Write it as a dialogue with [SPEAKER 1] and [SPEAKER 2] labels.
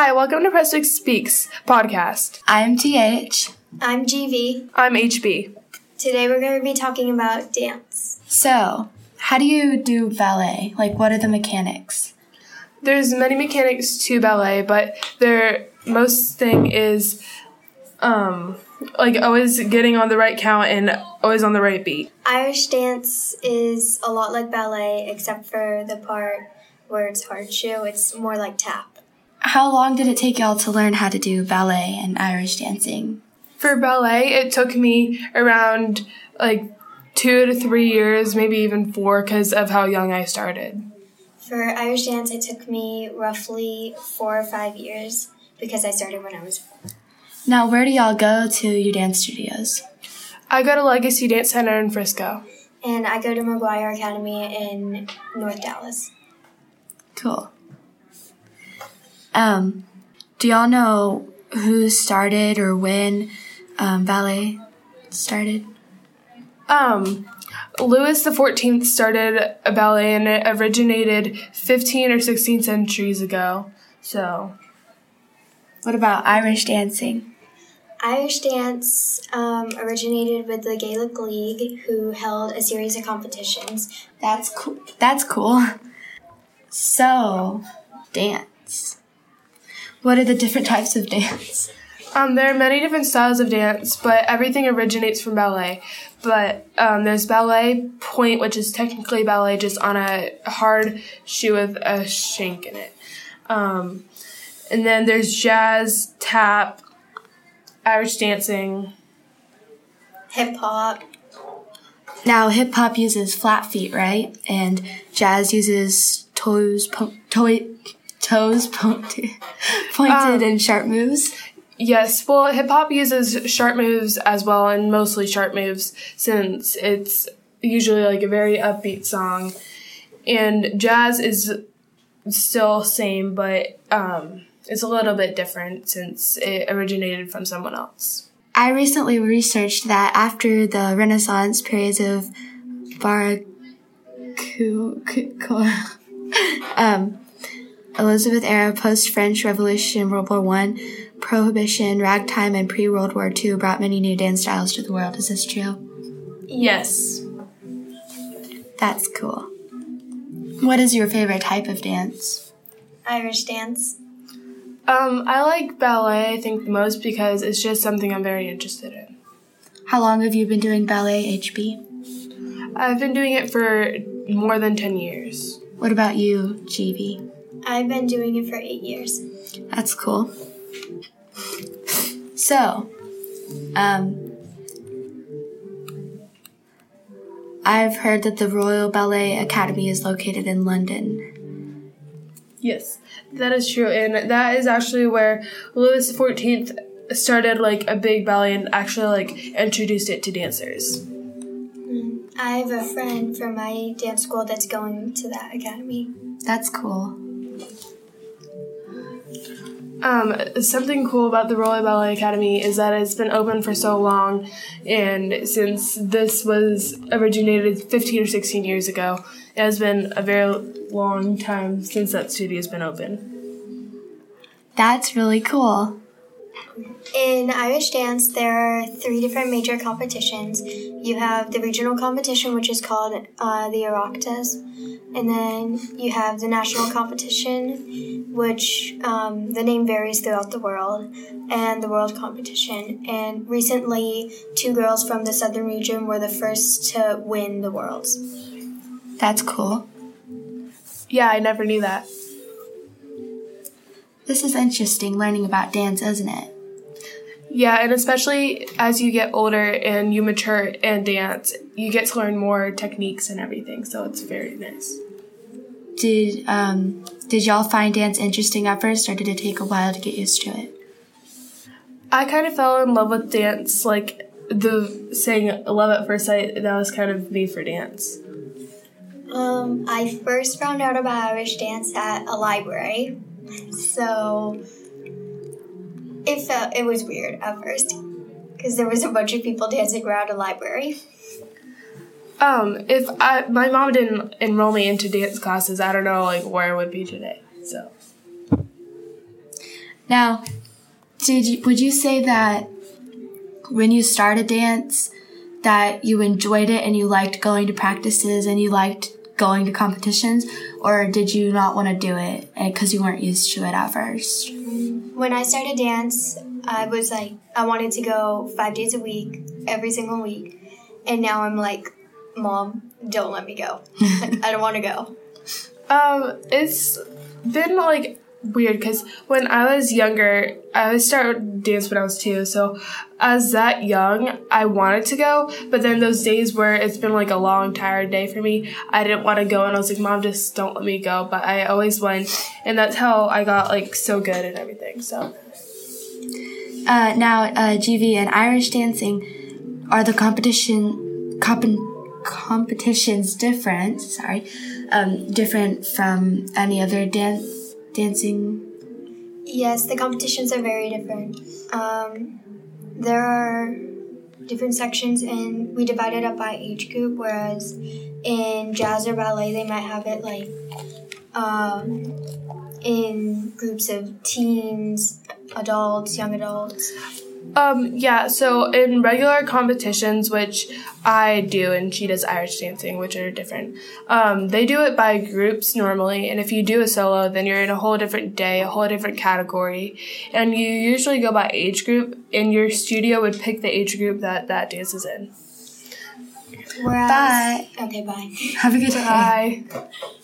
[SPEAKER 1] Hi, welcome to Prestwick Speaks podcast.
[SPEAKER 2] I'm TH.
[SPEAKER 3] I'm GV.
[SPEAKER 1] I'm HB.
[SPEAKER 3] Today we're going to be talking about dance.
[SPEAKER 2] So, how do you do ballet? Like, what are the mechanics?
[SPEAKER 1] There's many mechanics to ballet, but their most thing is um like always getting on the right count and always on the right beat.
[SPEAKER 3] Irish dance is a lot like ballet, except for the part where it's hard shoe. It's more like tap.
[SPEAKER 2] How long did it take y'all to learn how to do ballet and Irish dancing?
[SPEAKER 1] For ballet, it took me around like two to three years, maybe even four, because of how young I started.
[SPEAKER 3] For Irish dance, it took me roughly four or five years because I started when I was four.
[SPEAKER 2] Now, where do y'all go to your dance studios?
[SPEAKER 1] I go to Legacy Dance Center in Frisco.
[SPEAKER 3] And I go to McGuire Academy in North Dallas.
[SPEAKER 2] Cool. Um, do y'all know who started or when um, ballet started?
[SPEAKER 1] Um, Louis the Fourteenth started a ballet, and it originated 15 or 16 centuries ago. So,
[SPEAKER 2] What about Irish dancing?
[SPEAKER 3] Irish dance um, originated with the Gaelic League, who held a series of competitions.
[SPEAKER 2] That's cool. That's cool. So, dance. What are the different types of dance?
[SPEAKER 1] um, there are many different styles of dance, but everything originates from ballet. But um, there's ballet pointe, which is technically ballet, just on a hard shoe with a shank in it. Um, and then there's jazz, tap, Irish dancing.
[SPEAKER 3] Hip hop.
[SPEAKER 2] Now, hip hop uses flat feet, right? And jazz uses toes, po- toe, toes pointed, pointed
[SPEAKER 1] Um,
[SPEAKER 2] and sharp moves.
[SPEAKER 1] Yes, well, hip hop uses sharp moves as well, and mostly sharp moves since it's usually like a very upbeat song. And jazz is still same, but um, it's a little bit different since it originated from someone else.
[SPEAKER 2] I recently researched that after the Renaissance periods of Baroque, um, Elizabeth era, post French Revolution, World War One, Prohibition, ragtime, and pre World War II brought many new dance styles to the world. Is this true?
[SPEAKER 1] Yes.
[SPEAKER 2] That's cool. What is your favorite type of dance?
[SPEAKER 3] Irish dance.
[SPEAKER 1] Um, I like ballet, I think, the most because it's just something I'm very interested in.
[SPEAKER 2] How long have you been doing ballet, HB?
[SPEAKER 1] I've been doing it for more than 10 years.
[SPEAKER 2] What about you, GV?
[SPEAKER 3] I've been doing it for eight years.
[SPEAKER 2] That's cool. So, um, I've heard that the Royal Ballet Academy is located in London.
[SPEAKER 1] Yes, that is true, and that is actually where Louis XIV started like a big ballet and actually like introduced it to dancers.
[SPEAKER 3] I have a friend from my dance school that's going to that academy.
[SPEAKER 2] That's cool.
[SPEAKER 1] Um, something cool about the Royal Ballet Academy is that it's been open for so long, and since this was originated 15 or 16 years ago, it has been a very long time since that studio has been open.
[SPEAKER 2] That's really cool.
[SPEAKER 3] In Irish dance, there are three different major competitions. You have the regional competition, which is called uh, the Oireachtas, and then you have the national competition, which um, the name varies throughout the world, and the world competition. And recently, two girls from the southern region were the first to win the worlds.
[SPEAKER 2] That's cool.
[SPEAKER 1] Yeah, I never knew that.
[SPEAKER 2] This is interesting learning about dance, isn't it?
[SPEAKER 1] Yeah, and especially as you get older and you mature and dance, you get to learn more techniques and everything. So it's very nice.
[SPEAKER 2] Did um did y'all find dance interesting at first or did it take a while to get used to it?
[SPEAKER 1] I kind of fell in love with dance, like the saying "love at first sight." That was kind of me for dance.
[SPEAKER 3] Um, I first found out about Irish dance at a library, so it felt it was weird at first because there was a bunch of people dancing around a library.
[SPEAKER 1] Um, if I my mom didn't enroll me into dance classes, I don't know like where I would be today. So
[SPEAKER 2] Now, did you, would you say that when you started dance that you enjoyed it and you liked going to practices and you liked going to competitions or did you not want to do it because you weren't used to it at first?
[SPEAKER 3] When I started dance, I was like, I wanted to go five days a week, every single week. And now I'm like, Mom, don't let me go. I don't want to go.
[SPEAKER 1] Um, it's been like weird because when I was younger, I started dance when I was two. So as that young, I wanted to go, but then those days where it's been like a long, tired day for me, I didn't want to go, and I was like, "Mom, just don't let me go." But I always went, and that's how I got like so good at everything. So
[SPEAKER 2] Uh, now, uh, GV and Irish dancing are the competition comp- competitions different? Sorry, um, different from any other dance dancing.
[SPEAKER 3] Yes, the competitions are very different. Um, there are different sections, and we divide it up by age group. Whereas in jazz or ballet, they might have it like um, in groups of teens, adults, young adults.
[SPEAKER 1] Um, yeah, so in regular competitions, which I do, and she does Irish dancing, which are different, um, they do it by groups normally, and if you do a solo, then you're in a whole different day, a whole different category, and you usually go by age group, and your studio would pick the age group that that dance is in.
[SPEAKER 3] Whereas,
[SPEAKER 2] Bye.
[SPEAKER 3] Okay, bye.
[SPEAKER 2] Have a good day.
[SPEAKER 1] Bye.